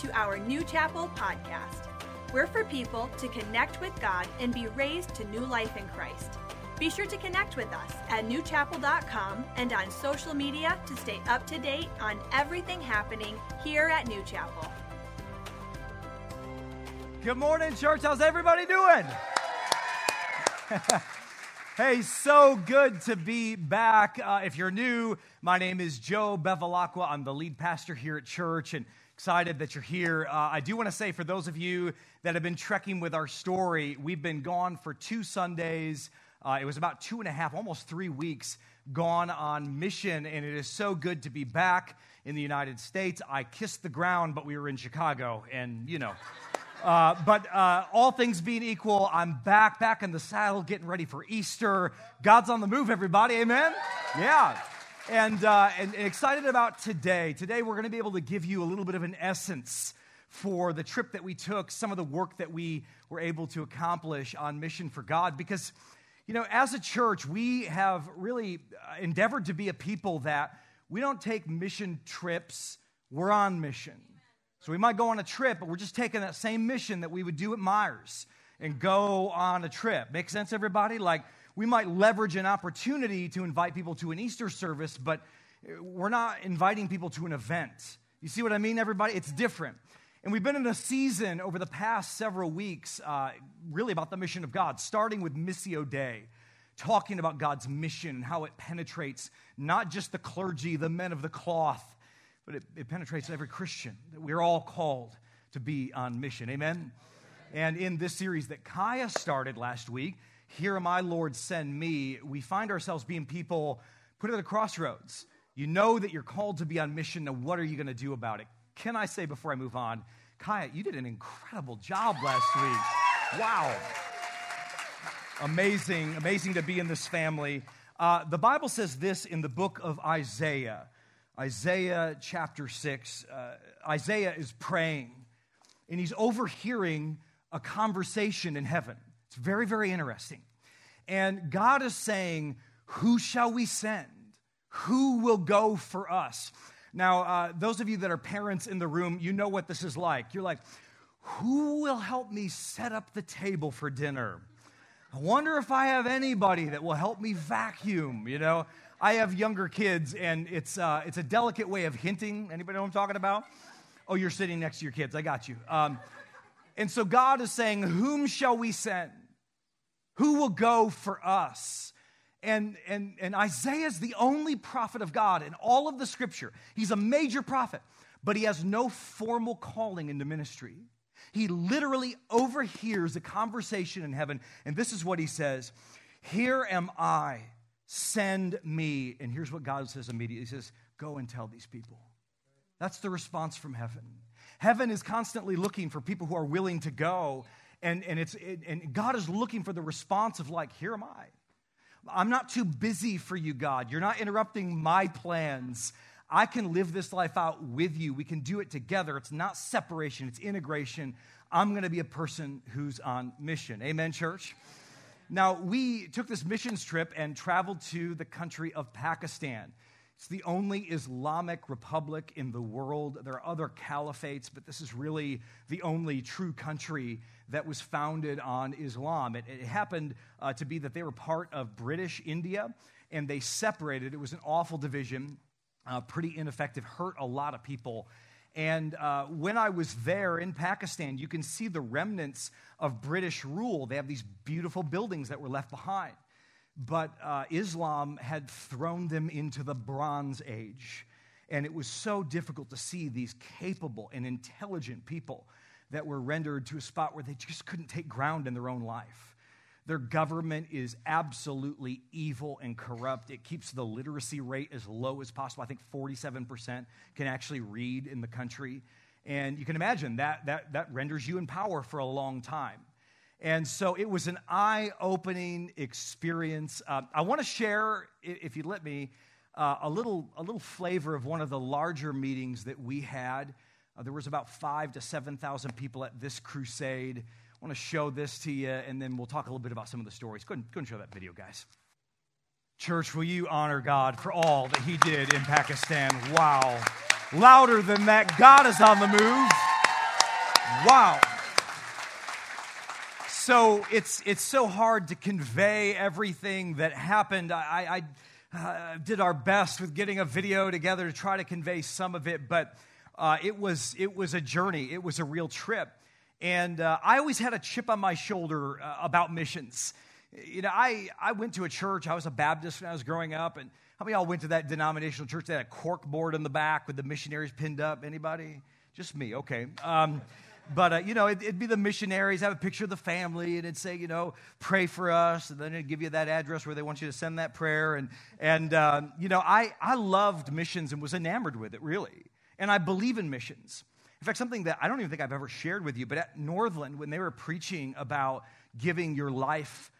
to our New Chapel podcast. We're for people to connect with God and be raised to new life in Christ. Be sure to connect with us at newchapel.com and on social media to stay up to date on everything happening here at New Chapel. Good morning, church. How's everybody doing? hey, so good to be back. Uh, if you're new, my name is Joe Bevelacqua. I'm the lead pastor here at church and excited that you're here. Uh, I do want to say for those of you that have been trekking with our story, we've been gone for two Sundays. Uh, it was about two and a half, almost three weeks gone on mission, and it is so good to be back in the United States. I kissed the ground, but we were in Chicago, and you know. Uh, but uh, all things being equal, I'm back, back in the saddle, getting ready for Easter. God's on the move, everybody. Amen? Yeah. And, uh, and, excited about today. Today, we're going to be able to give you a little bit of an essence for the trip that we took, some of the work that we were able to accomplish on mission for God. Because, you know, as a church, we have really uh, endeavored to be a people that we don't take mission trips, we're on mission. So we might go on a trip, but we're just taking that same mission that we would do at Myers and go on a trip. Make sense, everybody? Like we might leverage an opportunity to invite people to an Easter service, but we're not inviting people to an event. You see what I mean, everybody? It's different. And we've been in a season over the past several weeks, uh, really about the mission of God, starting with Missio Dei, talking about God's mission and how it penetrates not just the clergy, the men of the cloth, but it, it penetrates every Christian that we're all called to be on mission. Amen? And in this series that Kaya started last week, Here Am I, Lord, Send Me, we find ourselves being people put at a crossroads. You know that you're called to be on mission. Now, what are you going to do about it? Can I say before I move on, Kaya, you did an incredible job last week. Wow. Amazing, amazing to be in this family. Uh, the Bible says this in the book of Isaiah. Isaiah chapter 6. Uh, Isaiah is praying, and he's overhearing a conversation in heaven. It's very, very interesting. And God is saying, Who shall we send? Who will go for us? Now, uh, those of you that are parents in the room, you know what this is like. You're like, Who will help me set up the table for dinner? I wonder if I have anybody that will help me vacuum, you know? I have younger kids, and it's, uh, it's a delicate way of hinting. Anybody know what I'm talking about? Oh, you're sitting next to your kids. I got you. Um, and so God is saying, Whom shall we send? Who will go for us? And, and, and Isaiah is the only prophet of God in all of the scripture. He's a major prophet, but he has no formal calling into ministry. He literally overhears a conversation in heaven, and this is what he says Here am I Send me. And here's what God says immediately He says, Go and tell these people. That's the response from heaven. Heaven is constantly looking for people who are willing to go. And, and, it's, it, and God is looking for the response of, like, here am I. I'm not too busy for you, God. You're not interrupting my plans. I can live this life out with you. We can do it together. It's not separation, it's integration. I'm going to be a person who's on mission. Amen, church? Now, we took this missions trip and traveled to the country of Pakistan. It's the only Islamic republic in the world. There are other caliphates, but this is really the only true country that was founded on Islam. It, it happened uh, to be that they were part of British India and they separated. It was an awful division, uh, pretty ineffective, hurt a lot of people. And uh, when I was there in Pakistan, you can see the remnants of British rule. They have these beautiful buildings that were left behind. But uh, Islam had thrown them into the Bronze Age. And it was so difficult to see these capable and intelligent people that were rendered to a spot where they just couldn't take ground in their own life. Their government is absolutely evil and corrupt. It keeps the literacy rate as low as possible. I think 47% can actually read in the country. And you can imagine that, that, that renders you in power for a long time. And so it was an eye opening experience. Uh, I want to share, if you let me, uh, a, little, a little flavor of one of the larger meetings that we had. Uh, there was about five to 7,000 people at this crusade. I want to show this to you, and then we'll talk a little bit about some of the stories. Go ahead, go and show that video, guys. Church, will you honor God for all that He did in Pakistan? Wow. Louder than that, God is on the move. Wow. So it's, it's so hard to convey everything that happened. I, I uh, did our best with getting a video together to try to convey some of it, but uh, it, was, it was a journey. It was a real trip. And uh, I always had a chip on my shoulder uh, about missions. You know, I, I went to a church, I was a Baptist when I was growing up, and how many y'all went to that denominational church that had a cork board in the back with the missionaries pinned up? Anybody? Just me, okay. Um, but, uh, you know, it, would be the missionaries, have a picture of the family, and it'd say, you know, pray for us. And then it'd give you that address where they want you to send that prayer. And, and uh, you know, I, I loved missions and was enamored with it, really. And I believe in missions. In fact, something that I don't even think I've ever shared with you, but at Northland, when they were preaching about giving your life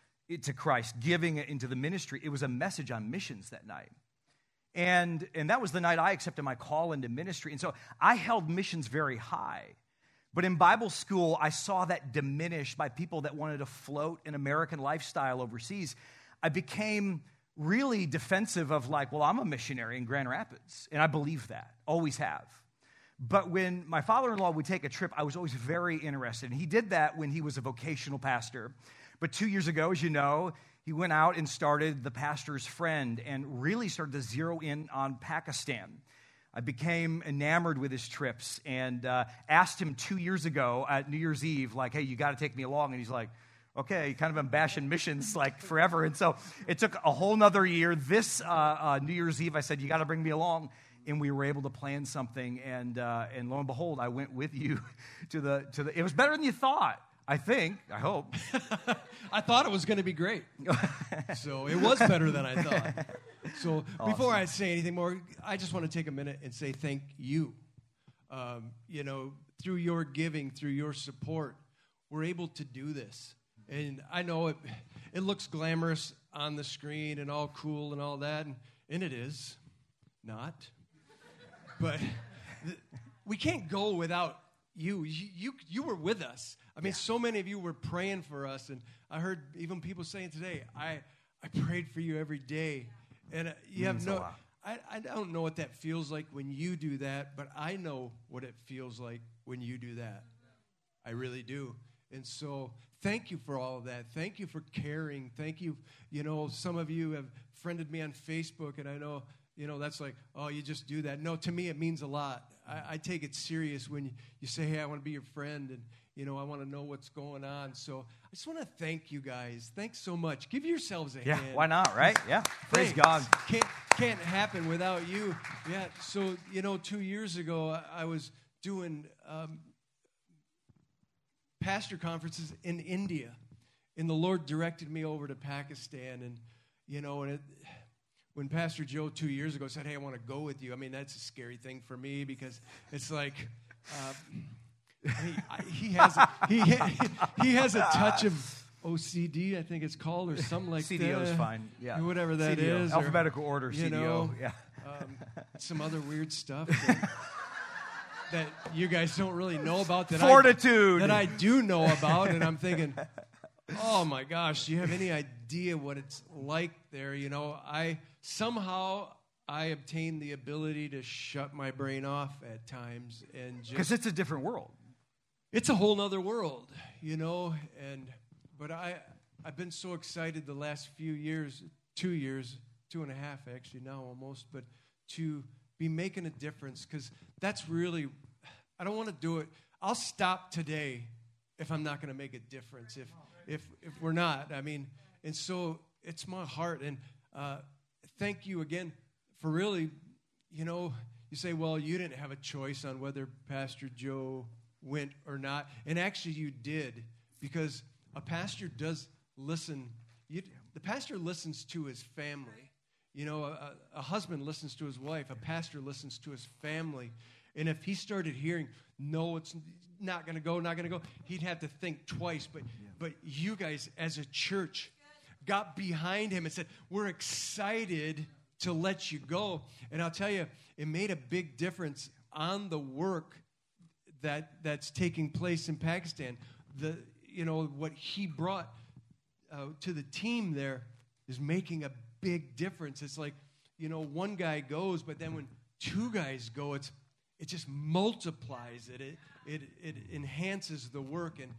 to Christ, giving it into the ministry, it was a message on missions that night. And, and that was the night I accepted my call into ministry. And so I held missions very high. But in Bible school, I saw that diminished by people that wanted to float an American lifestyle overseas. I became really defensive of, like, well, I'm a missionary in Grand Rapids, and I believe that, always have. But when my father in law would take a trip, I was always very interested. And he did that when he was a vocational pastor. But two years ago, as you know, he went out and started the pastor's friend and really started to zero in on Pakistan. I became enamored with his trips and uh, asked him two years ago at New Year's Eve, like, hey, you got to take me along. And he's like, okay, kind of been missions like forever. And so it took a whole nother year. This uh, uh, New Year's Eve, I said, you got to bring me along. And we were able to plan something. And, uh, and lo and behold, I went with you to the, to the, it was better than you thought. I think, I hope. I thought it was going to be great. so it was better than I thought. So awesome. before I say anything more, I just want to take a minute and say thank you. Um, you know, through your giving, through your support, we're able to do this. And I know it, it looks glamorous on the screen and all cool and all that, and, and it is not. But th- we can't go without you. you. You, you were with us. I mean, yeah. so many of you were praying for us, and I heard even people saying today, I, I prayed for you every day. And uh, you have no, I, I don't know what that feels like when you do that, but I know what it feels like when you do that. I really do. And so, thank you for all of that. Thank you for caring. Thank you. You know, some of you have friended me on Facebook, and I know, you know, that's like, oh, you just do that. No, to me, it means a lot. I, I take it serious when you, you say, hey, I want to be your friend. And, you know, I want to know what's going on. So I just want to thank you guys. Thanks so much. Give yourselves a yeah, hand. why not, right? Yeah. Praise God. Can't, can't happen without you. Yeah. So, you know, two years ago, I was doing um, pastor conferences in India, and the Lord directed me over to Pakistan. And, you know, and it, when Pastor Joe two years ago said, Hey, I want to go with you, I mean, that's a scary thing for me because it's like, uh, he, he has a, he, he has a touch of OCD, I think it's called, or something like CDO that. CDO is fine. Yeah, whatever that CDO. is, Alphabetical or, order. CDO. Know, yeah. Um, some other weird stuff that, that, you guys don't really know about. That Fortitude. I, that I do know about, and I'm thinking, oh my gosh, do you have any idea what it's like there? You know, I somehow I obtain the ability to shut my brain off at times and because it's a different world it's a whole other world, you know. And but I I've been so excited the last few years, two years, two and a half actually now almost, but to be making a difference because that's really I don't want to do it. I'll stop today if I'm not going to make a difference. If if if we're not, I mean, and so it's my heart. And uh, thank you again for really, you know, you say, well, you didn't have a choice on whether Pastor Joe went or not. And actually, you did, because a pastor does listen. You, the pastor listens to his family. You know, a, a husband listens to his wife, a pastor listens to his family. And if he started hearing, no, it's not going to go, not going to go, he'd have to think twice. But, but you guys, as a church, got behind him and said, We're excited to let you go. And I'll tell you, it made a big difference on the work that that's taking place in Pakistan. The you know what he brought uh, to the team there is making a big difference. It's like you know one guy goes, but then when two guys go, it's it just multiplies it. It, it, it enhances the work. And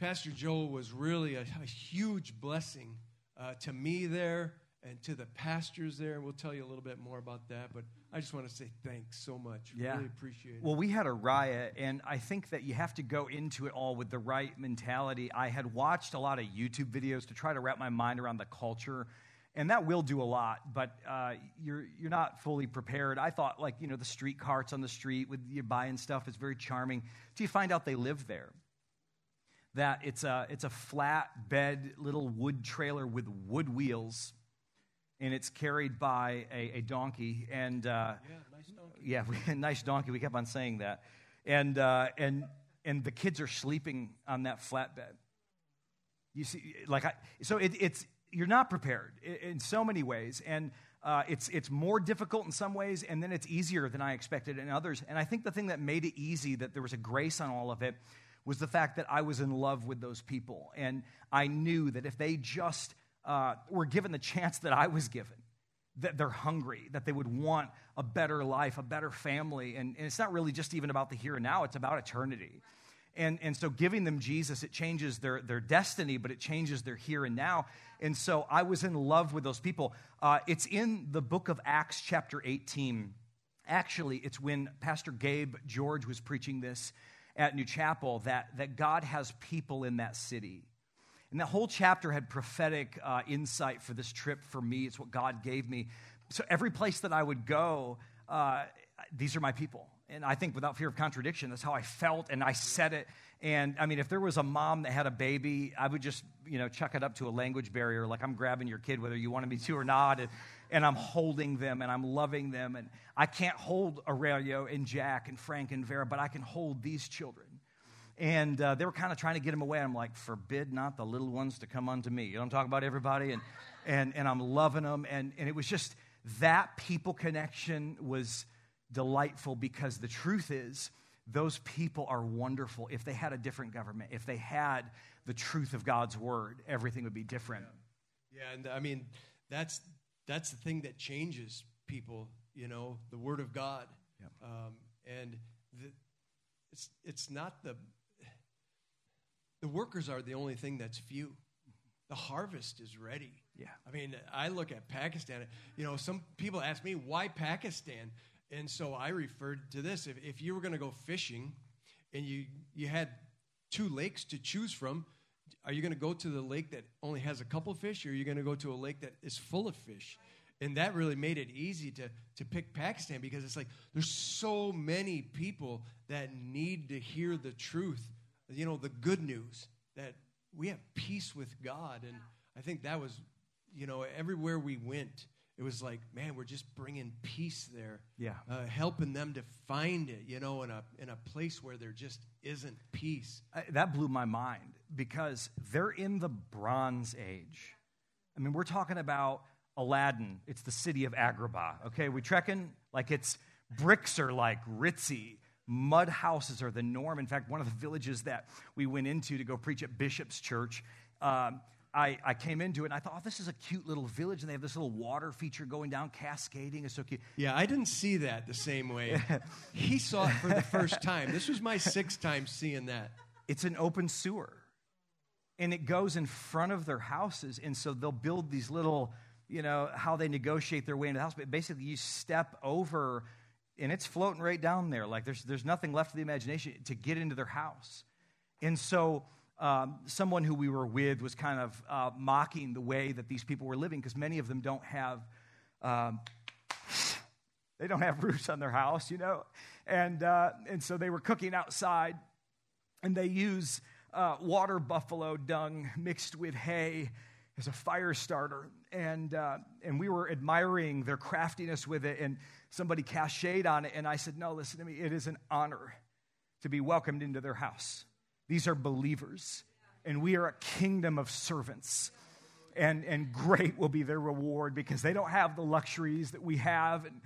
Pastor Joel was really a, a huge blessing uh, to me there and to the pastors there. We'll tell you a little bit more about that. But I just want to say thanks so much. Yeah. Really appreciate it. Well, we had a riot, and I think that you have to go into it all with the right mentality. I had watched a lot of YouTube videos to try to wrap my mind around the culture and that will do a lot but uh, you're, you're not fully prepared i thought like you know the street carts on the street with you buying stuff is very charming till you find out they live there that it's a, it's a flat bed little wood trailer with wood wheels and it's carried by a, a donkey and uh, yeah, nice donkey. yeah we, nice donkey we kept on saying that and, uh, and, and the kids are sleeping on that flatbed you see like I, so it, it's you're not prepared in so many ways. And uh, it's, it's more difficult in some ways, and then it's easier than I expected in others. And I think the thing that made it easy, that there was a grace on all of it, was the fact that I was in love with those people. And I knew that if they just uh, were given the chance that I was given, that they're hungry, that they would want a better life, a better family. And, and it's not really just even about the here and now, it's about eternity. And, and so giving them Jesus, it changes their, their destiny, but it changes their here and now. And so I was in love with those people. Uh, it's in the book of Acts, chapter 18. Actually, it's when Pastor Gabe George was preaching this at New Chapel that, that God has people in that city. And that whole chapter had prophetic uh, insight for this trip for me. It's what God gave me. So every place that I would go, uh, these are my people. And I think without fear of contradiction, that's how I felt, and I said it. And I mean, if there was a mom that had a baby, I would just, you know, chuck it up to a language barrier, like I'm grabbing your kid, whether you wanted me to or not. And, and I'm holding them and I'm loving them. And I can't hold Aurelio and Jack and Frank and Vera, but I can hold these children. And uh, they were kind of trying to get them away. I'm like, forbid not the little ones to come unto me. You know, I'm talking about everybody. And, and, and I'm loving them. And, and it was just that people connection was delightful because the truth is, those people are wonderful. If they had a different government, if they had the truth of God's word, everything would be different. Yeah, yeah and I mean, that's, that's the thing that changes people, you know, the word of God. Yep. Um, and the, it's, it's not the, the workers are the only thing that's few. The harvest is ready. Yeah. I mean, I look at Pakistan. You know, some people ask me, why Pakistan? And so I referred to this. If, if you were going to go fishing and you, you had two lakes to choose from, are you going to go to the lake that only has a couple fish or are you going to go to a lake that is full of fish? And that really made it easy to, to pick Pakistan because it's like there's so many people that need to hear the truth, you know, the good news that we have peace with God. And I think that was, you know, everywhere we went, it was like, man, we're just bringing peace there. Yeah. Uh, helping them to find it, you know, in a, in a place where there just isn't peace. I, that blew my mind because they're in the Bronze Age. I mean, we're talking about Aladdin. It's the city of Agrabah. Okay, we trekking like it's bricks are like ritzy. Mud houses are the norm. In fact, one of the villages that we went into to go preach at Bishop's Church, um, I, I came into it and I thought, oh, this is a cute little village, and they have this little water feature going down, cascading. It's so cute. Yeah, I didn't see that the same way. he saw it for the first time. This was my sixth time seeing that. It's an open sewer, and it goes in front of their houses, and so they'll build these little, you know, how they negotiate their way into the house. But basically, you step over, and it's floating right down there. Like there's there's nothing left for the imagination to get into their house, and so um, someone who we were with was kind of uh, mocking the way that these people were living because many of them don't have um, they don't have roofs on their house you know? And uh, and so they were cooking outside and they use uh, water buffalo dung mixed with hay as a fire starter. And uh, and we were admiring their craftiness with it and somebody shade on it and i said no listen to me it is an honor to be welcomed into their house these are believers, and we are a kingdom of servants. And, and great will be their reward because they don't have the luxuries that we have. And,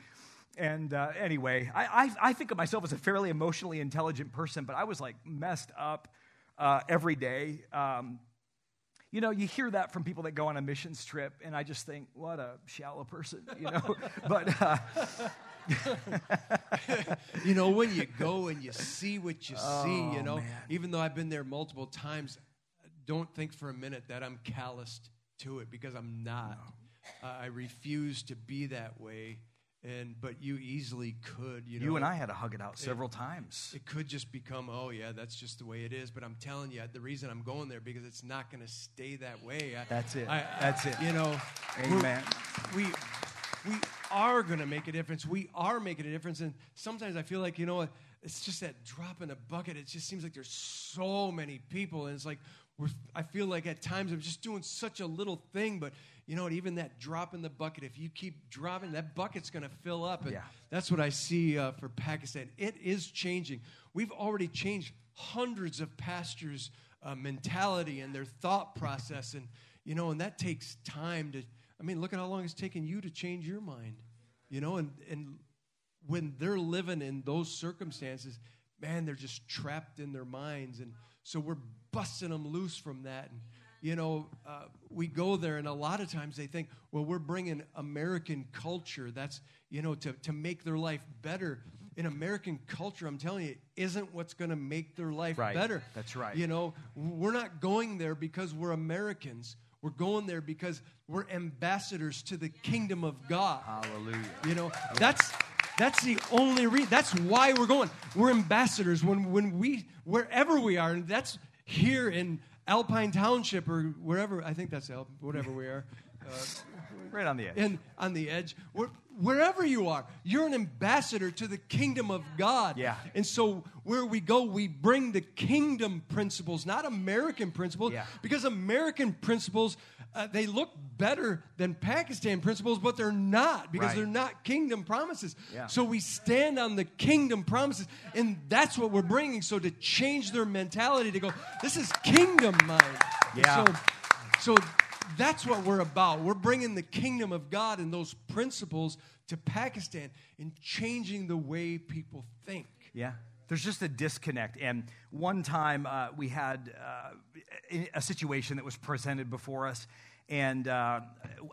and uh, anyway, I, I, I, think of myself as a fairly emotionally intelligent person, but I was like messed up uh, every day. Um, you know, you hear that from people that go on a missions trip, and I just think, what a shallow person, you know? but. Uh, you know, when you go and you see what you Oh, see, you know, man. even though I've been there multiple times, don't think for a minute that I'm calloused to it because I'm not. Uh, I refuse to be that way. And but you easily could, you know. You and I had to hug it out several times. It could just become, oh yeah, that's just the way it is. But I'm telling you, the reason I'm going there because it's not going to stay that way. I, That's it. I- I- That's it. You know, Amen. we we are going to make a difference. We are making a difference. And sometimes I feel like you know what? It's just that drop in the bucket. It just seems like there's so many people, and it's like we're, I feel like at times I'm just doing such a little thing, but you know what? Even that drop in the bucket, if you keep dropping, that bucket's going to fill up. And Yeah. that's what I see uh, for Pakistan. It is changing. We've already changed hundreds of pastors' uh, mentality and their thought process, and you know, and that takes time to. I mean, look at how long it's taken you to change your mind, you know, and and when they're living in those circumstances, man, they're just trapped in their minds, and so we're busting them loose from that. And you know, uh, we go there, and a lot of times they think, well, we're bringing American culture. That's you know to to make their life better. In American culture, I'm telling you, isn't what's going to make their life Right. better. That's right. You know, we're not going there because we're Americans. We're going there because we're ambassadors to the kingdom of God. Hallelujah. You know, that's that's the only reason. That's why we're going. We're ambassadors when when we wherever we are, and that's here in Alpine Township or wherever. I think that's Alp, whatever we are. Uh, Right on the edge. and on the edge, where, wherever you are, you're an ambassador to the kingdom of God. Yeah. And so where we go, we bring the kingdom principles, not American principles, Yeah. because American principles uh, they look better than Pakistan principles, but they're not because Right. they're not kingdom promises. Yeah. So we stand on the kingdom promises, and that's what we're bringing. So to change their mentality, to go, this is kingdom mind. Yeah. So, so that's what we're about. We're bringing the kingdom of God and those principles to Pakistan and changing the way people think. Yeah. There's just a disconnect. And one time uh, we had uh, a situation that was presented before us. And uh,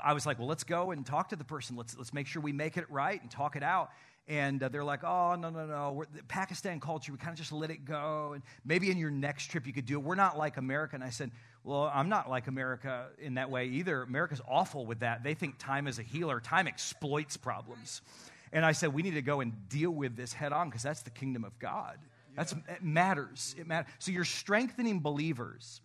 I was like, well, let's go and talk to the person. Let's, let's make sure we make it right and talk it out. And uh, they're like, oh, no, no, no. We're, the Pakistan culture, we kind of just let it go. And maybe in your next trip you could do it. We're not like America. And I said, well, I'm not like America in that way either. America's awful with that. They think time is a healer, time exploits problems. And I said, we need to go and deal with this head on because that's the kingdom of God. That's, it matters. It matters. So you're strengthening believers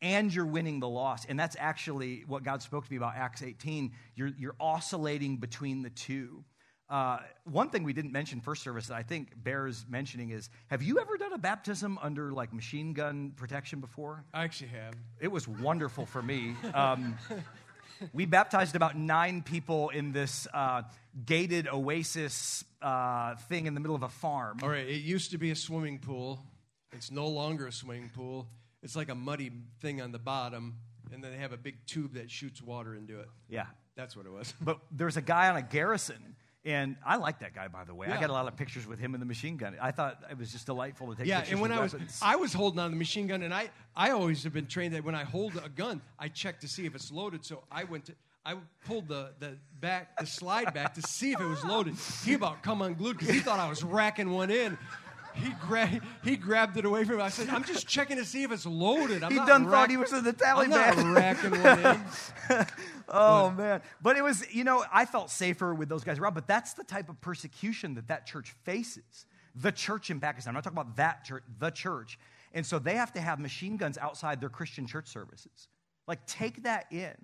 and you're winning the loss. And that's actually what God spoke to me about Acts 18. You're, you're oscillating between the two. Uh, one thing we didn't mention first service that I think bears mentioning is have you ever done a baptism under like machine gun protection before? I actually have. It was wonderful for me. Um, we baptized about nine people in this uh, gated oasis uh, thing in the middle of a farm. All right, it used to be a swimming pool. It's no longer a swimming pool. It's like a muddy thing on the bottom, and then they have a big tube that shoots water into it. Yeah. That's what it was. But there's a guy on a garrison, and I like that guy, by the way. I got a lot of pictures with him and the machine gun. I thought it was just delightful to take Yeah, pictures and when I was. I was holding on the machine gun, and I I always have been trained that when I hold a gun, I check to see if it's loaded. So I went to I pulled the the back the slide back to see if it was loaded. He about come unglued because he thought I was racking one in. He grabbed he grabbed it away from me. I said, "I'm just checking to see if it's loaded." I'm he done rack- thought he was in the I'm not Taliban. racking one in. Oh man! But it was, you know, I felt safer with those guys around. But that's the type of persecution that that church faces. The church in Pakistan. I'm not talking about that church. The church, and so they have to have machine guns outside their Christian church services. Like, take that in.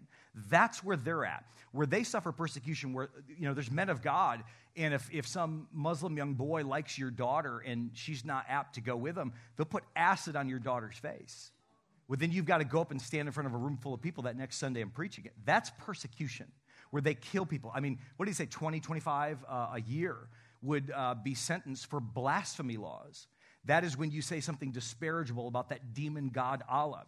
That's where they're at, where they suffer persecution. Where you know, there's men of God, and if if some Muslim young boy likes your daughter and she's not apt to go with him, they'll put acid on your daughter's face. Well, then you've got to go up and stand in front of a room full of people that next Sunday and preaching it. That's persecution, where they kill people. I mean, what do you say, 20, 25 uh, a year would uh, be sentenced for blasphemy laws. That is when you say something disparagable about that demon god Allah.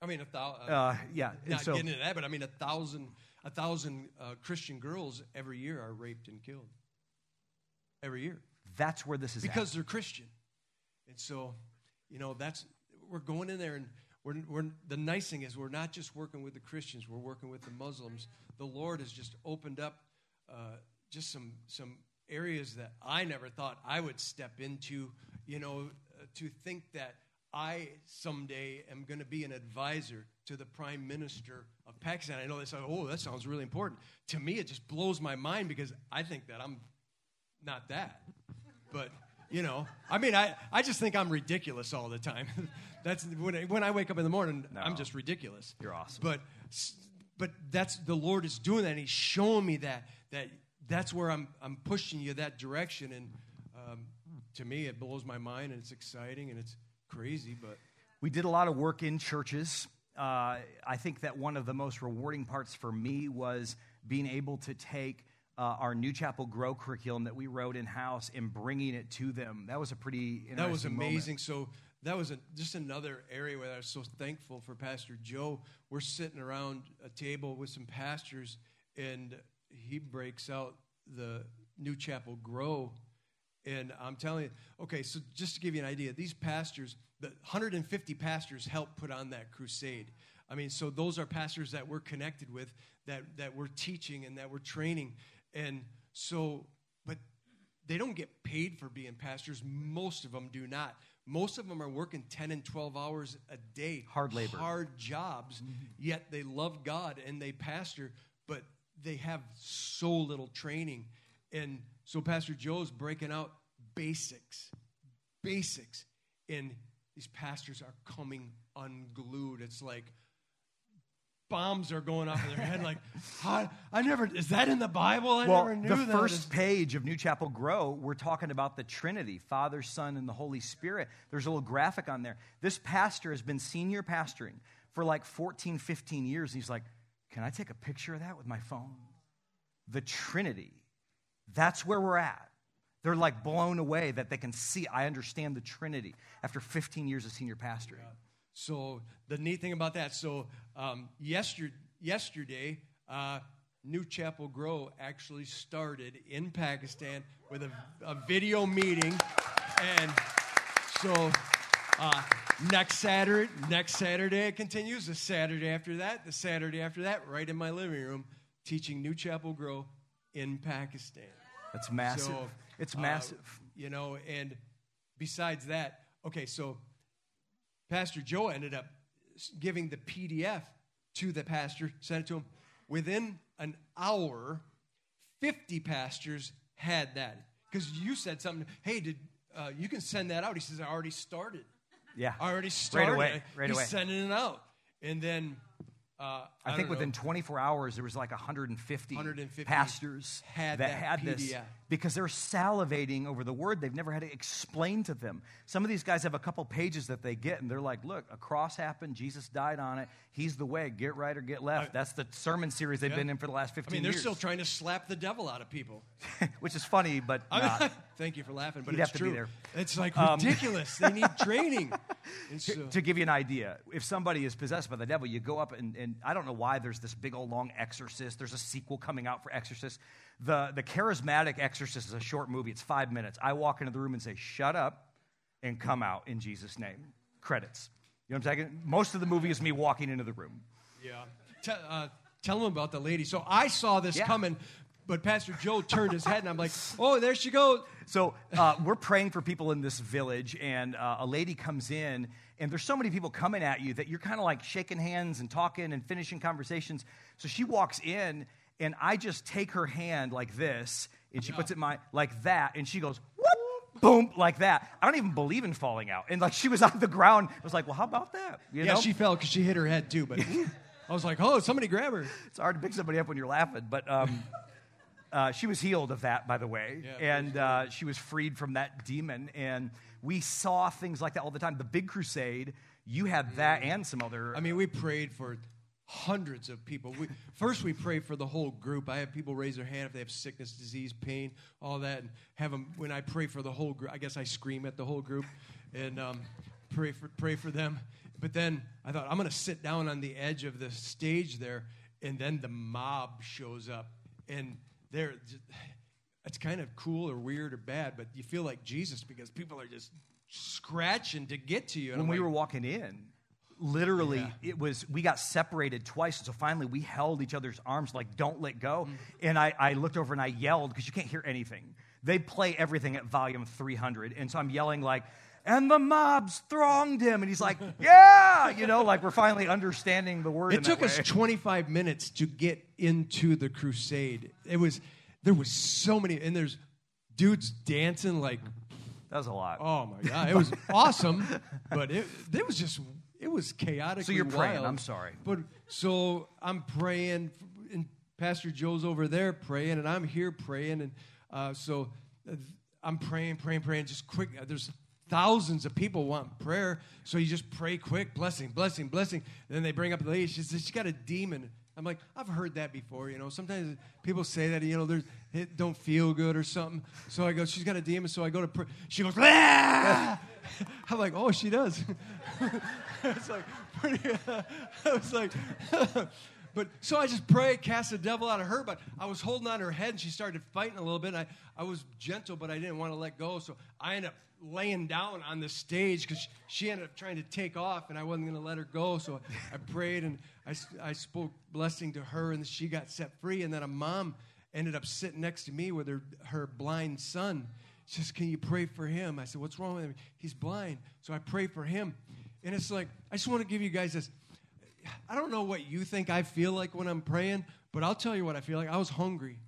I mean, a thousand. Uh, yeah, and not so getting into that, but I mean, a thousand a thousand uh, Christian girls every year are raped and killed. Every year. that's where this is at. because they're Christian. And so, you know, that's we're going in there, and we're, we're the nice thing is we're not just working with the Christians; we're working with the Muslims. The Lord has just opened up uh, just some some areas that I never thought I would step into, you know, uh, to think that I someday am going to be an advisor to the prime minister of Pakistan. I know they say, oh, that sounds really important. To me, it just blows my mind because I think that I'm not that. But, you know, I mean, I, I just think I'm ridiculous all the time. that's when I, when I wake up in the morning, No. I'm just ridiculous. You're awesome. But, but that's the Lord is doing that. And he's showing me that, that that's where I'm, I'm pushing you that direction. And um, to me, it blows my mind and it's exciting and it's crazy, but We did a lot of work in churches. Uh, I think that one of the most rewarding parts for me was being able to take uh, our New Chapel Grow curriculum that we wrote in house and bringing it to them. That was a pretty that was moment. amazing. So that was a, just another area where I was so thankful for Pastor Joe. We're sitting around a table with some pastors, and he breaks out the New Chapel Grow. And I'm telling you, okay, so just to give you an idea, these pastors, the 150 pastors helped put on that crusade. I mean, so those are pastors that we're connected with, that, that we're teaching and that we're training. And so, but they don't get paid for being pastors. Most of them do not. Most of them are working 10 and 12 hours a day. Hard labor. Hard jobs. Mm-hmm. Yet they love God and they pastor, but they have so little training. And so Pastor Joe's breaking out basics. Basics. And these pastors are coming unglued. It's like, bombs are going off in their head. Like, "How- I never, is that in the Bible? I well, never knew the that. first page of New Chapel Grow, we're talking about the Trinity Father, Son, and the Holy Spirit. There's a little graphic on there. This pastor has been senior pastoring for like 14, 15 years. And he's like, Can I take a picture of that with my phone? The Trinity. That's where we're at. They're like blown away that they can see, I understand the Trinity after 15 years of senior pastoring. So the neat thing about that, so um, yesterday, yesterday uh, New Chapel Grow actually started in Pakistan with a, a video meeting, and so uh, next Saturday, next Saturday it continues. The Saturday after that, the Saturday after that, right in my living room, teaching New Chapel Grow in Pakistan. That's massive. So, it's uh, massive. you know, and besides that, okay, so Pastor Joe ended up giving the PDF to the pastor, sent it to him. Within an hour, 50 pastors had that. Because you said something, hey, did uh, you can send that out? He says, I already started. yeah. I already started. Right away, right He's away. sending it out. And then uh, I, I, think within know. 24 hours, there was like 150, 150 pastors had that, that had this because they're salivating over the word. They've never had to explain to them. Some of these guys have a couple pages that they get, and they're like, "Look, a cross happened. Jesus died on it. He's the way. Get right or get left." That's the sermon series they've Yeah. been in for the last 15 I mean, they're years, still trying to slap the devil out of people. which is funny, but not. thank you for laughing, but You'd it's have to be true. there. It's like Um, ridiculous. they need training. So, to give you an idea, if somebody is possessed by the devil, you go up and, and I don't know why there's this big old long Exorcist. There's a sequel coming out for Exorcist. The, the charismatic Exorcist is a short movie, it's five minutes. I walk into the room and say, shut up and come out in Jesus' name. Credits. You know what I'm saying? Most of the movie is me walking into the room. yeah. Te- uh, tell them about the lady. So I saw this Yeah. coming, but Pastor Joe turned his head, and I'm like, oh, there she goes. So uh, we're praying for people in this village, and uh, a lady comes in, and there's so many people coming at you that you're kind of like shaking hands and talking and finishing conversations. So she walks in, and I just take her hand like this, and she puts it in my like that, and she goes whoop, boom like that. I don't even believe in falling out, and like she was on the ground. I was like, well, how about that? You yeah, know? she fell because she hit her head too. But I was like, oh, somebody grab her. it's hard to pick somebody up when you're laughing, but um, uh, she was healed of that, by the way, Yeah, and uh, she was freed from that demon. And we saw things like that all the time. The big crusade, you had that and some other. I mean, we prayed for hundreds of people. We, first, we pray for the whole group. I have people raise their hand if they have sickness, disease, pain, all that, and have them. When I pray for the whole group, I guess I scream at the whole group and um, pray for pray for them. But then I thought I'm going to sit down on the edge of the stage there, and then the mob shows up, and they're. Just, it's kind of cool or weird or bad, but you feel like Jesus because people are just scratching to get to you. And when I'm we like, were walking in, literally, Yeah. it was we got separated twice. and So finally, we held each other's arms, like "Don't let go." Mm. And I, I looked over and I yelled because you can't hear anything. they play everything at volume 300. And so I'm yelling, like, and the mobs thronged him. And he's like, yeah, you know, like we're finally understanding the word. It took us 25 minutes to get into the crusade. It was, there was so many, and there's dudes dancing like, that was a lot. Oh my God. It was awesome, but it, it was just, it was chaotic. So you're praying. I'm sorry. But so I'm praying, and Pastor Joe's over there praying, and I'm here praying. And uh, so uh, I'm praying, praying, praying, just quick. Uh, there's thousands of people want prayer. So you just pray quick, blessing, blessing, blessing. And then they bring up the lady. She says, She got a demon. I'm like, I've heard that before. You know, sometimes people say that, you know, there's it don't feel good or something. So I go, She's got a demon. So I go to pray. She goes, ah! I'm like, Oh, she does. it's like, pretty, I was like, But so I just prayed, cast the devil out of her, but I was holding on her head and she started fighting a little bit. I, I was gentle, but I didn't want to let go. So I ended up laying down on the stage because she ended up trying to take off and I wasn't going to let her go. So I prayed and I, I spoke blessing to her and she got set free. And then a mom ended up sitting next to me with her, her blind son. She says, Can you pray for him? I said, What's wrong with him? He's blind. So I pray for him. And it's like, I just want to give you guys this. I don't know what you think I feel like when I'm praying, but I'll tell you what I feel like. I was hungry.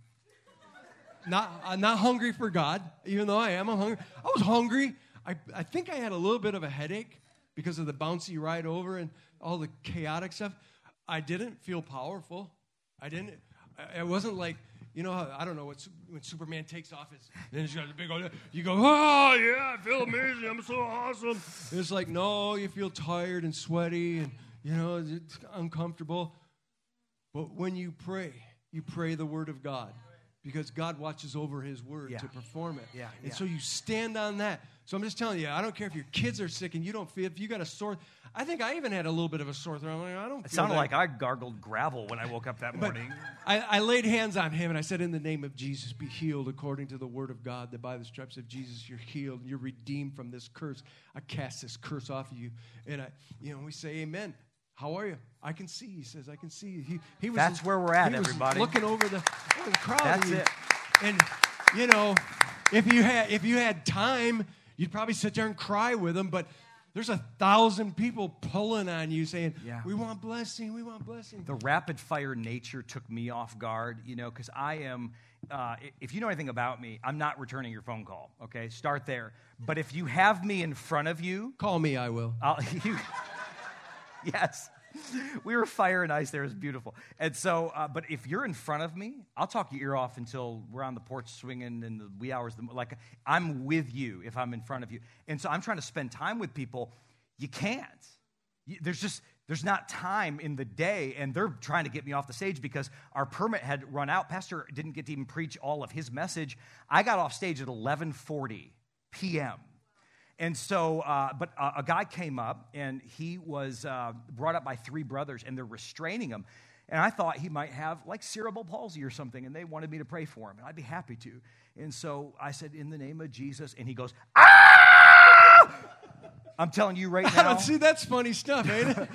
Not, not hungry for God, even though I am. I'm hungry. I was hungry. I, I think I had a little bit of a headache because of the bouncy ride over and all the chaotic stuff. I didn't feel powerful. I didn't. It wasn't like you know. I don't know what when Superman takes off his then he's got a big old. You go, oh yeah, I feel amazing. I'm so awesome. It's like no, you feel tired and sweaty and you know it's uncomfortable. But when you pray, you pray the word of God because God watches over His word Yeah. to perform it. Yeah, And yeah. so you stand on that. So I'm just telling you, I don't care if your kids are sick and you don't feel. If you got a sore, I think I even had a little bit of a sore throat. Like, I don't. It sounded that. like I gargled gravel when I woke up that morning. I, I laid hands on him and I said, In the name of Jesus, be healed according to the word of God, that by the stripes of Jesus you're healed, and you're redeemed from this curse. I cast this curse off of you. And I, you know, we say, Amen. How are you? I can see. He says, I can see. He, he was, That's where we're at, he was everybody. Looking over the, over the crowd. That's it. And you know, if you had if you had time, you'd probably sit there and cry with him. But there's a thousand people pulling on you, saying, Yeah. "We want blessing. We want blessing." the rapid fire nature took me off guard, you know, because I am, uh, if you know anything about me, I'm not returning your phone call, okay? Start there. But if you have me in front of you, Call me. I will. I'll, you, yes. We were fire and ice there. It was beautiful. And so, uh, but if you're in front of me, I'll talk your ear off until we're on the porch swinging in the wee hours. Like, I'm with you if I'm in front of you. And so I'm trying to spend time with people. You can't. There's just, there's not time in the day. And they're trying to get me off the stage because our permit had run out. Pastor didn't get to even preach all of his message. I got off stage at 1140 p.m. And so, uh, but uh, a guy came up and he was uh, brought up by three brothers and they're restraining him. And I thought he might have like cerebral palsy or something and they wanted me to pray for him. And I'd be happy to. And so I said, In the name of Jesus. And he goes, Ah! I'm telling you right now, I don't See, that's funny stuff, ain't it?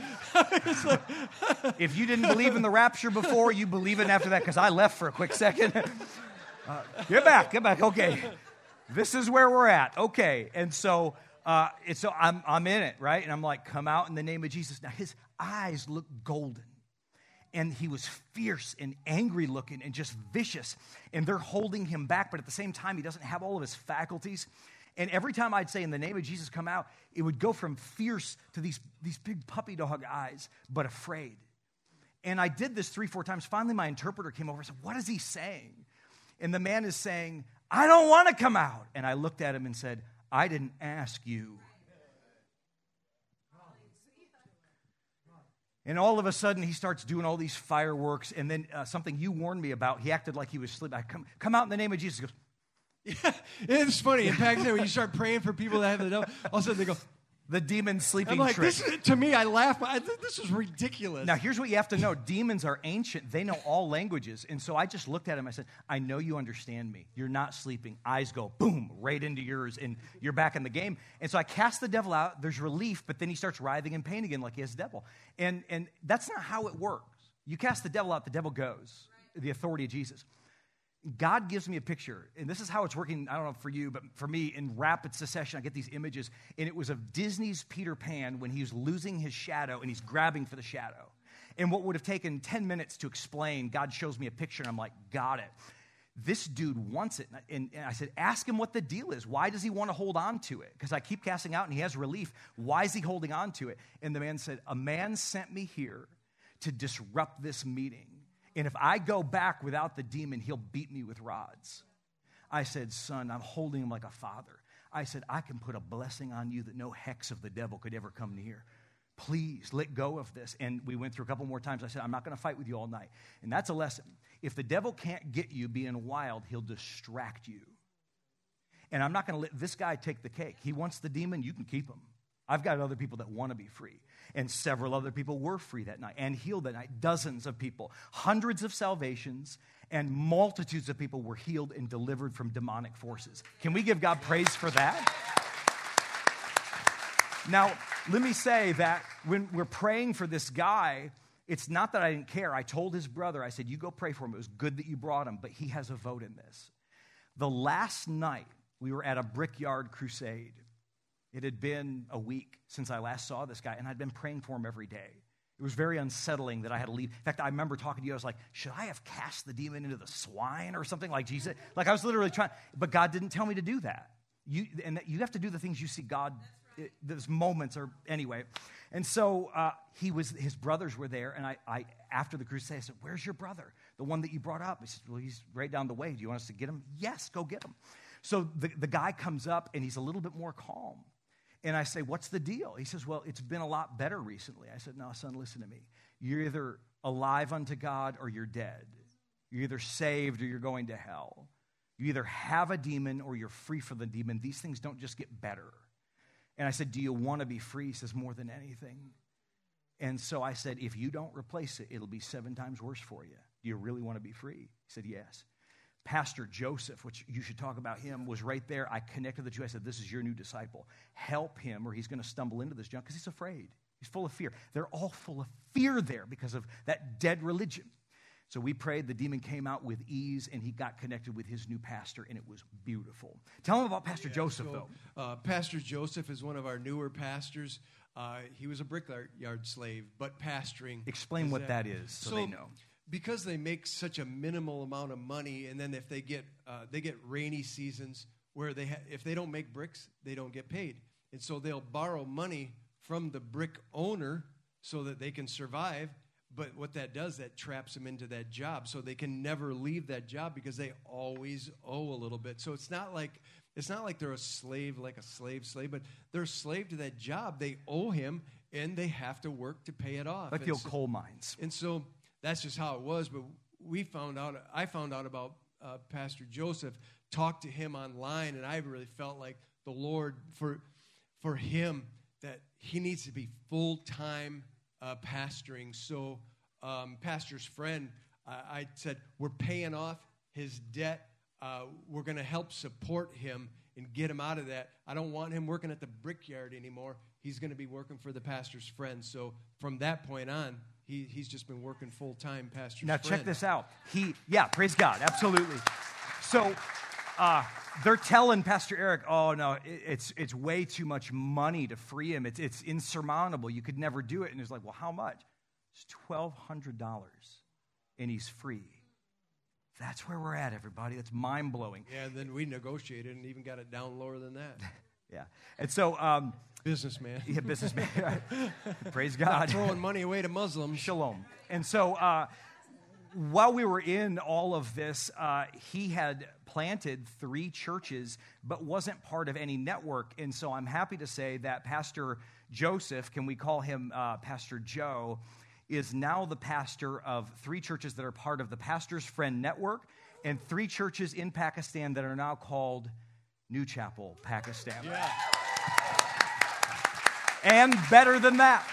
Like- if you didn't believe in the rapture before, you believe it after that because I left for a quick second. Uh, get back, get back. Okay. This is where we're at. Okay. And so, uh, it's, so I'm, I'm in it, right? And I'm like, come out in the name of Jesus. Now, his eyes look golden. And he was fierce and angry looking and just vicious. And they're holding him back, but at the same time, he doesn't have all of his faculties. And every time I'd say, in the name of Jesus, come out, it would go from fierce to these, these big puppy dog eyes, but afraid. And I did this three, four times. Finally, my interpreter came over and said, What is he saying? And the man is saying, I don't want to come out. And I looked at him and said, I didn't ask you. And all of a sudden, he starts doing all these fireworks. And then uh, something you warned me about, he acted like he was sleeping. I come, come out in the name of Jesus. He goes, yeah, it's funny. In Pakistan, when you start praying for people that have the devil, all of a sudden they go, the demon sleeping I'm like, trick. this is, to me, I laugh. I, this is ridiculous. Now, here's what you have to know demons are ancient, they know all languages. And so I just looked at him. I said, I know you understand me. You're not sleeping. Eyes go boom, right into yours, and you're back in the game. And so I cast the devil out. There's relief, but then he starts writhing in pain again like he has the devil. And, and that's not how it works. You cast the devil out, the devil goes, the authority of Jesus. God gives me a picture, and this is how it's working. I don't know for you, but for me, in rapid succession, I get these images, and it was of Disney's Peter Pan when he's losing his shadow and he's grabbing for the shadow. And what would have taken 10 minutes to explain, God shows me a picture, and I'm like, got it. This dude wants it. And, I said, ask him what the deal is. Why does he want to hold on to it? Because I keep casting out and he has relief. Why is he holding on to it? And the man said, A man sent me here to disrupt this meeting. And if I go back without the demon, he'll beat me with rods. I said, Son, I'm holding him like a father. I said, I can put a blessing on you that no hex of the devil could ever come near. Please let go of this. And we went through a couple more times. I said, I'm not going to fight with you all night. And that's a lesson. If the devil can't get you being wild, he'll distract you. And I'm not going to let this guy take the cake. He wants the demon, you can keep him. I've got other people that want to be free. And several other people were free that night and healed that night. Dozens of people, hundreds of salvations, and multitudes of people were healed and delivered from demonic forces. Can we give God praise for that? Now, let me say that when we're praying for this guy, it's not that I didn't care. I told his brother, I said, You go pray for him. It was good that you brought him, but he has a vote in this. The last night we were at a brickyard crusade, it had been a week since I last saw this guy, and I'd been praying for him every day. It was very unsettling that I had to leave. In fact, I remember talking to you. I was like, should I have cast the demon into the swine or something like Jesus? Like I was literally trying, but God didn't tell me to do that. You, and you have to do the things you see God, right. it, those moments are, anyway. And so uh, he was, his brothers were there. And I, I, after the crusade, I said, where's your brother? The one that you brought up. He said, well, he's right down the way. Do you want us to get him? Yes, go get him. So the, the guy comes up and he's a little bit more calm. And I say, What's the deal? He says, Well, it's been a lot better recently. I said, No, son, listen to me. You're either alive unto God or you're dead. You're either saved or you're going to hell. You either have a demon or you're free from the demon. These things don't just get better. And I said, Do you want to be free? He says, More than anything. And so I said, If you don't replace it, it'll be seven times worse for you. Do you really want to be free? He said, Yes. Pastor Joseph, which you should talk about him, was right there. I connected the two. I said, This is your new disciple. Help him, or he's going to stumble into this junk because he's afraid. He's full of fear. They're all full of fear there because of that dead religion. So we prayed. The demon came out with ease, and he got connected with his new pastor, and it was beautiful. Tell him about Pastor yeah, Joseph, so, though. Uh, pastor Joseph is one of our newer pastors. Uh, he was a brickyard slave, but pastoring. Explain what that, that is so, so they know because they make such a minimal amount of money, and then if they get uh, they get rainy seasons where they ha- if they don't make bricks, they don't get paid, and so they'll borrow money from the brick owner so that they can survive. But what that does, that traps them into that job, so they can never leave that job because they always owe a little bit. So it's not like it's not like they're a slave, like a slave slave, but they're a slave to that job. They owe him, and they have to work to pay it off. Like the old so, coal mines. And so that's just how it was. But we found out, I found out about uh, Pastor Joseph, talked to him online, and I really felt like the Lord, for, for him, that he needs to be full time uh, pastoring. So, um, Pastor's friend, I, I said, We're paying off his debt. Uh, we're going to help support him and get him out of that. I don't want him working at the brickyard anymore. He's going to be working for the pastor's friend. So from that point on, he, he's just been working full time, Pastor. Now, check this out. He, yeah, praise God, absolutely. So, uh, they're telling Pastor Eric, oh no, it, it's, it's way too much money to free him. It's, it's insurmountable. You could never do it. And he's like, well, how much? It's $1,200 and he's free. That's where we're at, everybody. That's mind blowing. Yeah, and then we negotiated and even got it down lower than that. yeah. And so, um, Businessman. Yeah, businessman. Praise God. Not throwing money away to Muslims. Shalom. And so uh, while we were in all of this, uh, he had planted three churches, but wasn't part of any network. And so I'm happy to say that Pastor Joseph, can we call him uh, Pastor Joe, is now the pastor of three churches that are part of the Pastor's Friend Network and three churches in Pakistan that are now called New Chapel, Pakistan. Yeah. And better than that,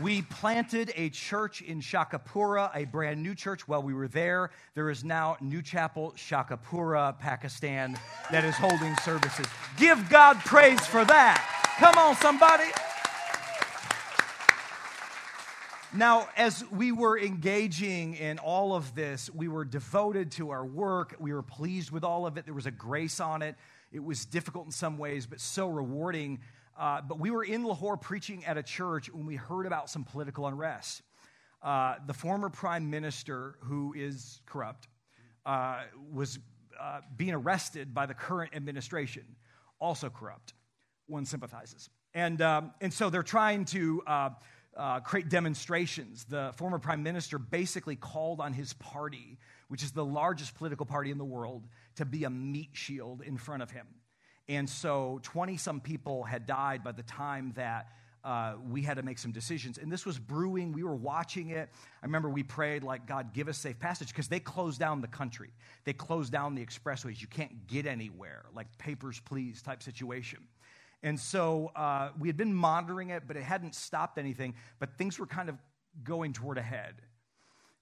we planted a church in Sheikhupura, a brand new church. While we were there, there is now New Chapel, Sheikhupura, Pakistan, that is holding services. Give God praise for that. Come on, somebody. Now, as we were engaging in all of this, we were devoted to our work. We were pleased with all of it. There was a grace on it. It was difficult in some ways, but so rewarding. Uh, but we were in Lahore preaching at a church when we heard about some political unrest. Uh, the former prime minister, who is corrupt, uh, was uh, being arrested by the current administration, also corrupt. One sympathizes. And, um, and so they're trying to uh, create demonstrations. The former prime minister basically called on his party, which is the largest political party in the world, to be a meat shield in front of him. And so 20 some people had died by the time that uh, we had to make some decisions. And this was brewing. We were watching it. I remember we prayed, like, God, give us safe passage, because they closed down the country. They closed down the expressways. You can't get anywhere, like papers, please type situation. And so uh, we had been monitoring it, but it hadn't stopped anything. But things were kind of going toward a head.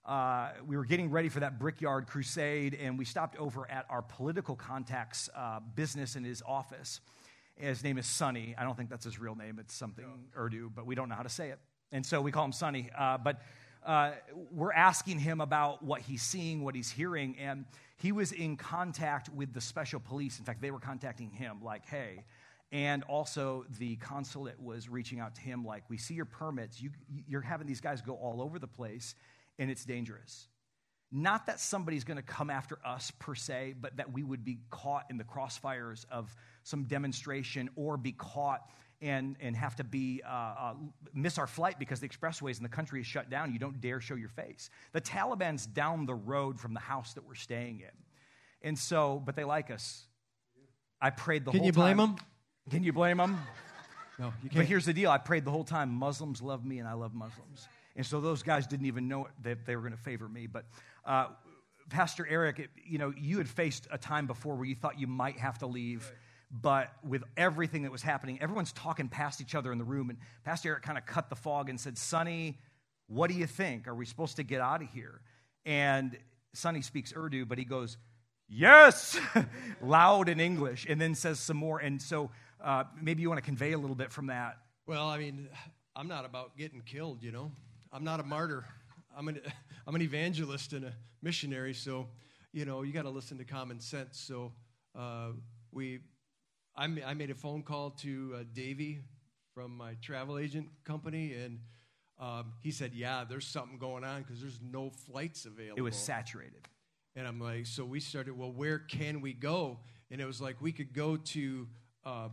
Uh, we were getting ready for that Brickyard crusade, and we stopped over at our political contact's uh, business in his office. His name is Sonny. I don't think that's his real name. It's something Urdu, but we don't know how to say it. And so we call him Sonny. Uh, but uh, we're asking him about what he's seeing, what he's hearing, and he was in contact with the special police. In fact, they were contacting him, like, hey, and also, the consulate was reaching out to him like, We see your permits. You, you're having these guys go all over the place, and it's dangerous. Not that somebody's going to come after us per se, but that we would be caught in the crossfires of some demonstration or be caught and, and have to be uh, uh, miss our flight because the expressways in the country is shut down. You don't dare show your face. The Taliban's down the road from the house that we're staying in, and so, but they like us. I prayed the Can whole time. Can you blame them? Can you blame them? No, you can't. But here's the deal I prayed the whole time Muslims love me and I love Muslims. And so those guys didn't even know that they were going to favor me. But uh, Pastor Eric, it, you know, you had faced a time before where you thought you might have to leave. But with everything that was happening, everyone's talking past each other in the room. And Pastor Eric kind of cut the fog and said, Sonny, what do you think? Are we supposed to get out of here? And Sonny speaks Urdu, but he goes, Yes, loud in English, and then says some more. And so uh, maybe you want to convey a little bit from that. Well, I mean, I'm not about getting killed, you know. I'm not a martyr. I'm an, I'm an evangelist and a missionary, so, you know, you got to listen to common sense. So uh, we, I, I made a phone call to uh, Davey from my travel agent company, and um, he said, yeah, there's something going on because there's no flights available. It was saturated. And I'm like, so we started, well, where can we go? And it was like, we could go to uh,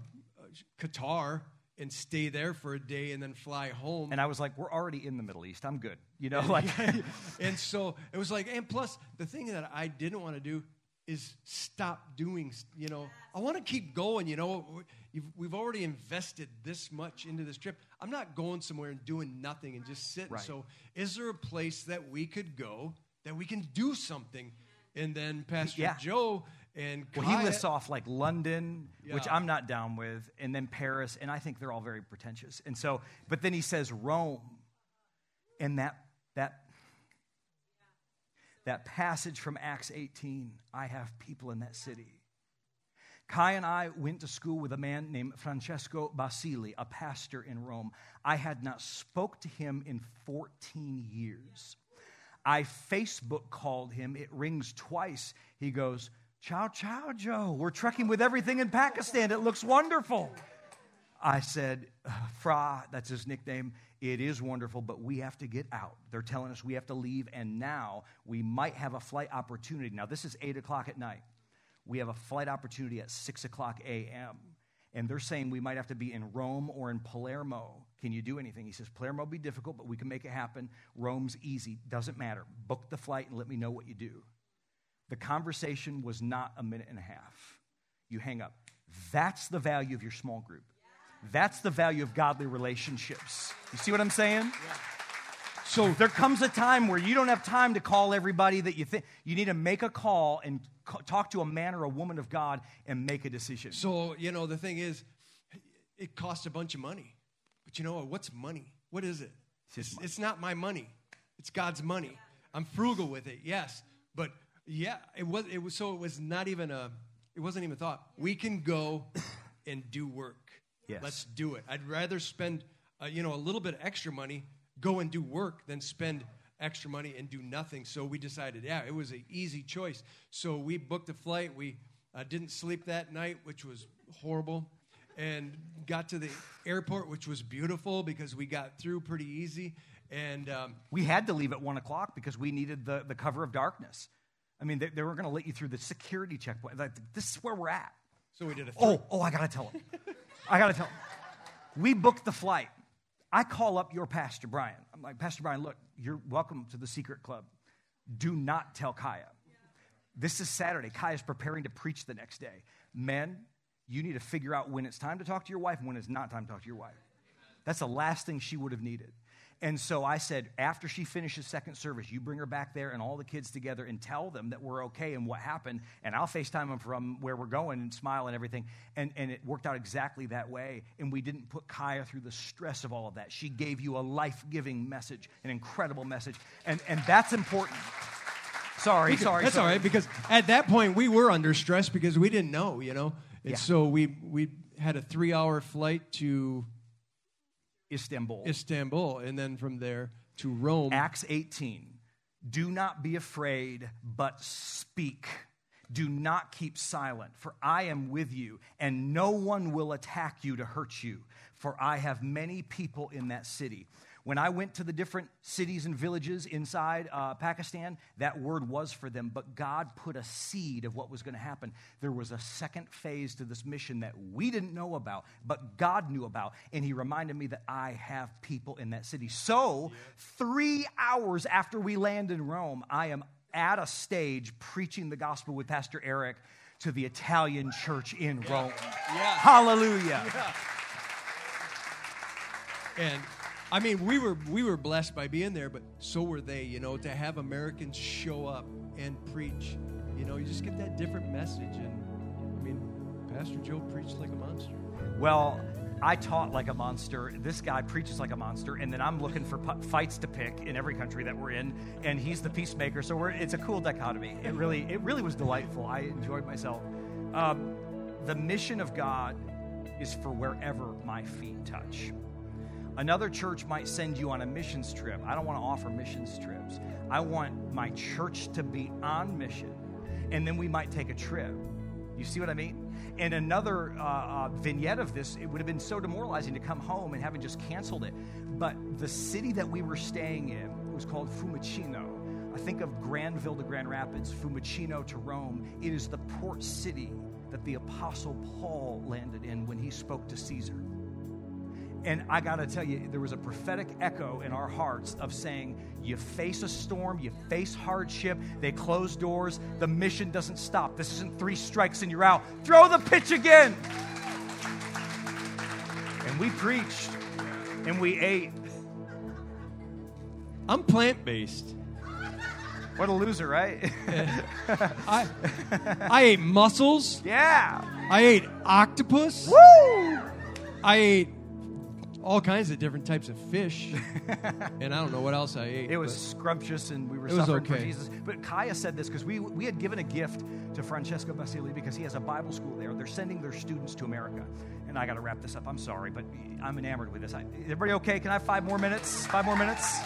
Qatar and stay there for a day and then fly home. And I was like, we're already in the Middle East. I'm good. You know, like, and so it was like, and plus, the thing that I didn't want to do is stop doing, you know, I want to keep going, you know. You've, we've already invested this much into this trip. I'm not going somewhere and doing nothing and just sitting. Right. So, is there a place that we could go that we can do something? And then Pastor Yeah. Joe and well, he lists off like London, which I'm not down with, and then Paris, and I think they're all very pretentious. And so, but then he says Rome, and that that that passage from Acts 18. I have people in that city. Kai and I went to school with a man named Francesco Basili, a pastor in Rome. I had not spoke to him in 14 years. I Facebook called him. It rings twice. He goes, Ciao, Chow Joe. We're trekking with everything in Pakistan. It looks wonderful. I said, uh, Fra, that's his nickname. It is wonderful, but we have to get out. They're telling us we have to leave, and now we might have a flight opportunity. Now, this is 8 o'clock at night. We have a flight opportunity at 6 o'clock a.m., and they're saying we might have to be in Rome or in Palermo. Can you do anything? He says, Palermo will be difficult, but we can make it happen. Rome's easy. Doesn't matter. Book the flight and let me know what you do. The conversation was not a minute and a half. You hang up. That's the value of your small group. That's the value of godly relationships. You see what I'm saying? So there comes a time where you don't have time to call everybody that you think you need to make a call and co- talk to a man or a woman of God and make a decision. So, you know, the thing is, it costs a bunch of money. But you know what? What's money? What is it? It's his It's, money. it's not my money. It's God's money. I'm frugal with it, yes. But yeah, it was, it was so it was not even a, it wasn't even a thought. We can go and do work. Yes. Let's do it. I'd rather spend, uh, you know, a little bit of extra money go and do work than spend extra money and do nothing. So we decided, yeah, it was an easy choice. So we booked a flight. We uh, didn't sleep that night, which was horrible, and got to the airport, which was beautiful because we got through pretty easy. And um, We had to leave at one o'clock because we needed the, the cover of darkness. I mean, they, they were going to let you through the security checkpoint. Like, this is where we're at. so we did a. Oh, oh, I got to tell him. I got to tell him. We booked the flight. I call up your Pastor Brian. I'm like, Pastor Brian, look, you're welcome to the secret club. Do not tell Kaya. This is Saturday. Kaya's preparing to preach the next day. Men, you need to figure out when it's time to talk to your wife and when it's not time to talk to your wife. That's the last thing she would have needed. And so I said, after she finishes second service, you bring her back there and all the kids together and tell them that we're okay and what happened. And I'll FaceTime them from where we're going and smile and everything. And, and it worked out exactly that way. And we didn't put Kaya through the stress of all of that. She gave you a life giving message, an incredible message. And, and that's important. Sorry, sorry. That's sorry. all right because at that point we were under stress because we didn't know, you know. And Yeah. so we we had a three hour flight to Istanbul. Istanbul and then from there to Rome. Acts 18. Do not be afraid, but speak. Do not keep silent, for I am with you, and no one will attack you to hurt you, for I have many people in that city. When I went to the different cities and villages inside uh, Pakistan, that word was for them, but God put a seed of what was going to happen. There was a second phase to this mission that we didn't know about, but God knew about, and He reminded me that I have people in that city. So, three hours after we land in Rome, I am at a stage preaching the gospel with Pastor Eric to the Italian church in Rome. Yeah. Hallelujah. And I mean, we were we were blessed by being there, but so were they. You know, to have Americans show up and preach, you know, you just get that different message. And I mean, Pastor Joe preached like a monster. Well, I taught like a monster. This guy preaches like a monster, and then I'm looking for fights to pick in every country that we're in, and he's the peacemaker. So we're, it's a cool dichotomy. It really, it really was delightful. I enjoyed myself. Um, the mission of God is for wherever my feet touch. Another church might send you on a missions trip. I don't want to offer missions trips. I want my church to be on mission, and then we might take a trip. You see what I mean? And another uh, uh, vignette of this, it would have been so demoralizing to come home and having just canceled it. But the city that we were staying in was called Fiumicino. I think of Grandville to Grand Rapids, Fiumicino to Rome. It is the port city that the Apostle Paul landed in when he spoke to Caesar. And I got to tell you, there was a prophetic echo in our hearts of saying, you face a storm, you face hardship, they close doors, the mission doesn't stop. This isn't three strikes and you're out. Throw the pitch again. And we preached and we ate. I'm plant based. What a loser, right? I I ate mussels. yeah. I ate octopus. Woo! I ate all kinds of different types of fish, and I don't know what else I ate. It was scrumptious and we were suffering for. Jesus. But Kaya said this because we, we had given a gift to Francesco Basili because he has a Bible school there. They're sending their students to America. And I got to wrap this up. I'm sorry, but I'm enamored with this. I, everybody okay? Can I have five more minutes? Five more minutes?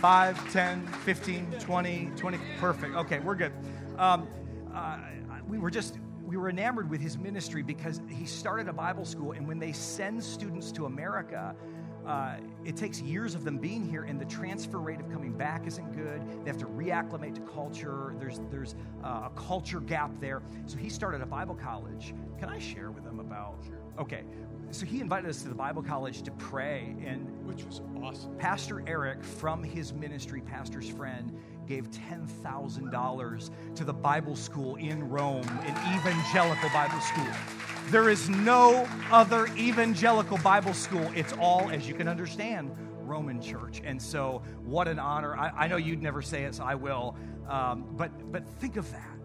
Five, 10, 15, 20, 20. Perfect. Okay, we're good. Um, uh, we were just, we were enamored with his ministry because he started a Bible school. And when they send students to America, uh, it takes years of them being here, and the transfer rate of coming back isn't good. They have to reacclimate to culture. There's there's uh, a culture gap there. So he started a Bible college. Can I share with them about? Okay, so he invited us to the Bible college to pray, and which was awesome. Pastor Eric, from his ministry, pastor's friend, gave $10,000 to the Bible school in Rome, an evangelical Bible school. There is no other evangelical Bible school. It's all, as you can understand, Roman church. And so, what an honor. I, I know you'd never say it, so I will. Um, but, but think of that.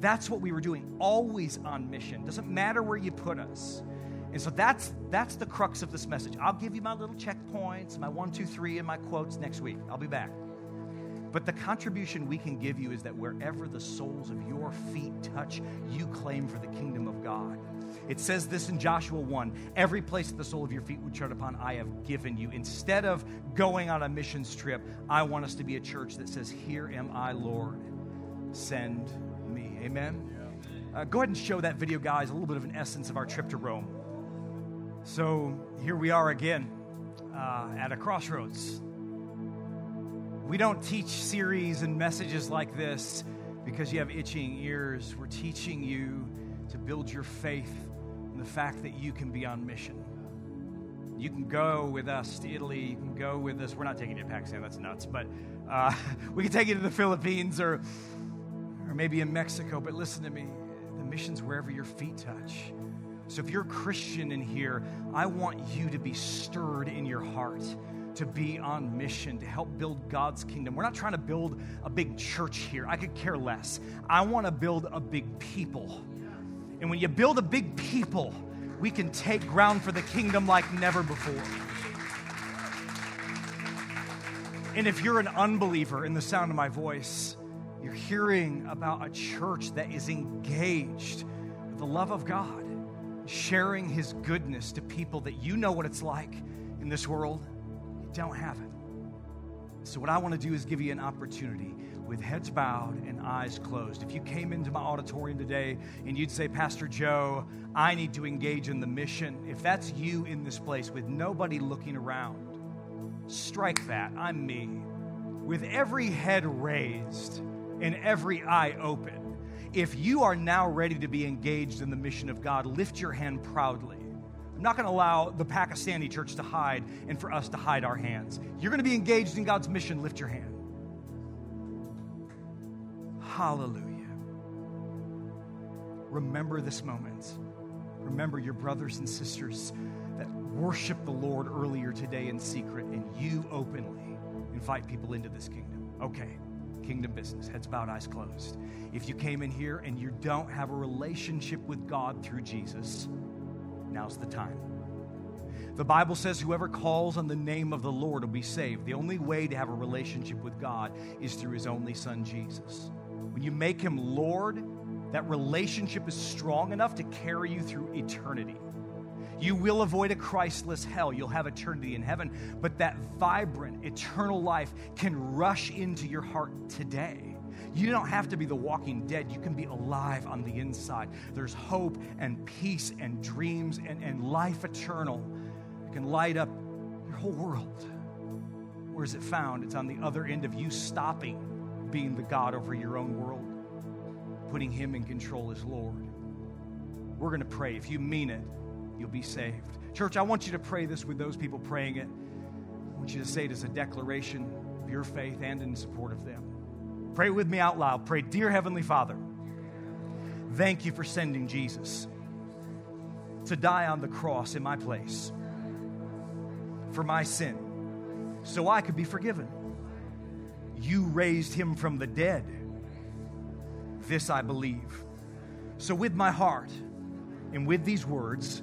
That's what we were doing, always on mission. Doesn't matter where you put us. And so that's that's the crux of this message. I'll give you my little checkpoints, my one, two, three, and my quotes next week. I'll be back. But the contribution we can give you is that wherever the soles of your feet touch, you claim for the kingdom of God. It says this in Joshua 1 every place that the sole of your feet would tread upon, I have given you. Instead of going on a missions trip, I want us to be a church that says, Here am I, Lord, send me. Amen? Uh, go ahead and show that video, guys, a little bit of an essence of our trip to Rome. So here we are again uh, at a crossroads. We don't teach series and messages like this because you have itching ears. We're teaching you to build your faith in the fact that you can be on mission. You can go with us to Italy. You can go with us. We're not taking you to Pakistan. That's nuts. But uh, we can take you to the Philippines or, or maybe in Mexico. But listen to me the mission's wherever your feet touch. So if you're a Christian in here, I want you to be stirred in your heart to be on mission to help build God's kingdom. We're not trying to build a big church here. I could care less. I want to build a big people. And when you build a big people, we can take ground for the kingdom like never before. And if you're an unbeliever in the sound of my voice, you're hearing about a church that is engaged with the love of God, sharing his goodness to people that you know what it's like in this world don't have it. So, what I want to do is give you an opportunity with heads bowed and eyes closed. If you came into my auditorium today and you'd say, Pastor Joe, I need to engage in the mission, if that's you in this place with nobody looking around, strike that. I'm me. With every head raised and every eye open, if you are now ready to be engaged in the mission of God, lift your hand proudly. I'm not going to allow the Pakistani church to hide and for us to hide our hands. You're going to be engaged in God's mission, lift your hand. Hallelujah. Remember this moment. Remember your brothers and sisters that worship the Lord earlier today in secret, and you openly invite people into this kingdom. Okay, kingdom business, heads bowed, eyes closed. If you came in here and you don't have a relationship with God through Jesus, now's the time. The Bible says whoever calls on the name of the Lord will be saved. The only way to have a relationship with God is through his only son, Jesus. When you make him Lord, that relationship is strong enough to carry you through eternity. You will avoid a Christless hell. You'll have eternity in heaven. But that vibrant, eternal life can rush into your heart today. You don't have to be the walking dead. You can be alive on the inside. There's hope and peace and dreams and, and life eternal. You can light up your whole world. Where is it found? It's on the other end of you stopping being the God over your own world, putting Him in control as Lord. We're going to pray. If you mean it, you'll be saved. Church, I want you to pray this with those people praying it. I want you to say it as a declaration of your faith and in support of them. Pray with me out loud. Pray, Dear Heavenly Father, thank you for sending Jesus to die on the cross in my place for my sin so I could be forgiven. You raised him from the dead. This I believe. So, with my heart and with these words,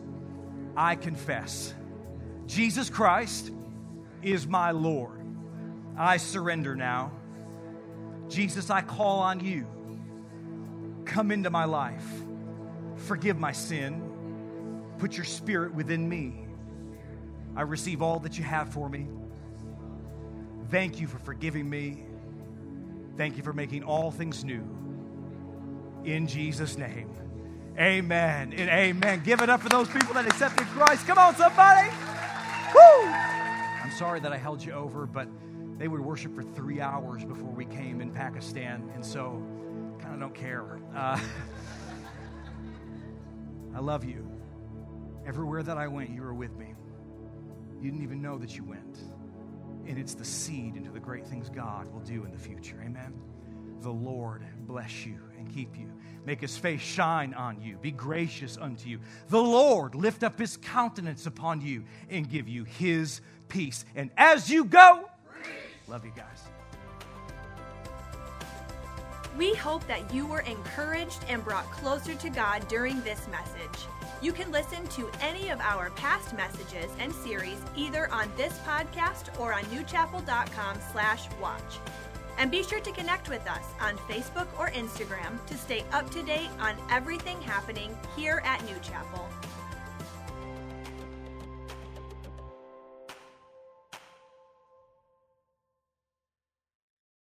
I confess Jesus Christ is my Lord. I surrender now. Jesus, I call on you. Come into my life. Forgive my sin. Put your spirit within me. I receive all that you have for me. Thank you for forgiving me. Thank you for making all things new. In Jesus' name. Amen and amen. Give it up for those people that accepted Christ. Come on, somebody. Woo! I'm sorry that I held you over, but they would worship for three hours before we came in Pakistan, and so kind of don't care. Uh, I love you. Everywhere that I went, you were with me. You didn't even know that you went. And it's the seed into the great things God will do in the future. Amen. The Lord bless you and keep you. Make his face shine on you. Be gracious unto you. The Lord lift up his countenance upon you and give you his peace. And as you go, love you guys. We hope that you were encouraged and brought closer to God during this message. You can listen to any of our past messages and series either on this podcast or on newchapel.com slash watch. And be sure to connect with us on Facebook or Instagram to stay up to date on everything happening here at New Chapel.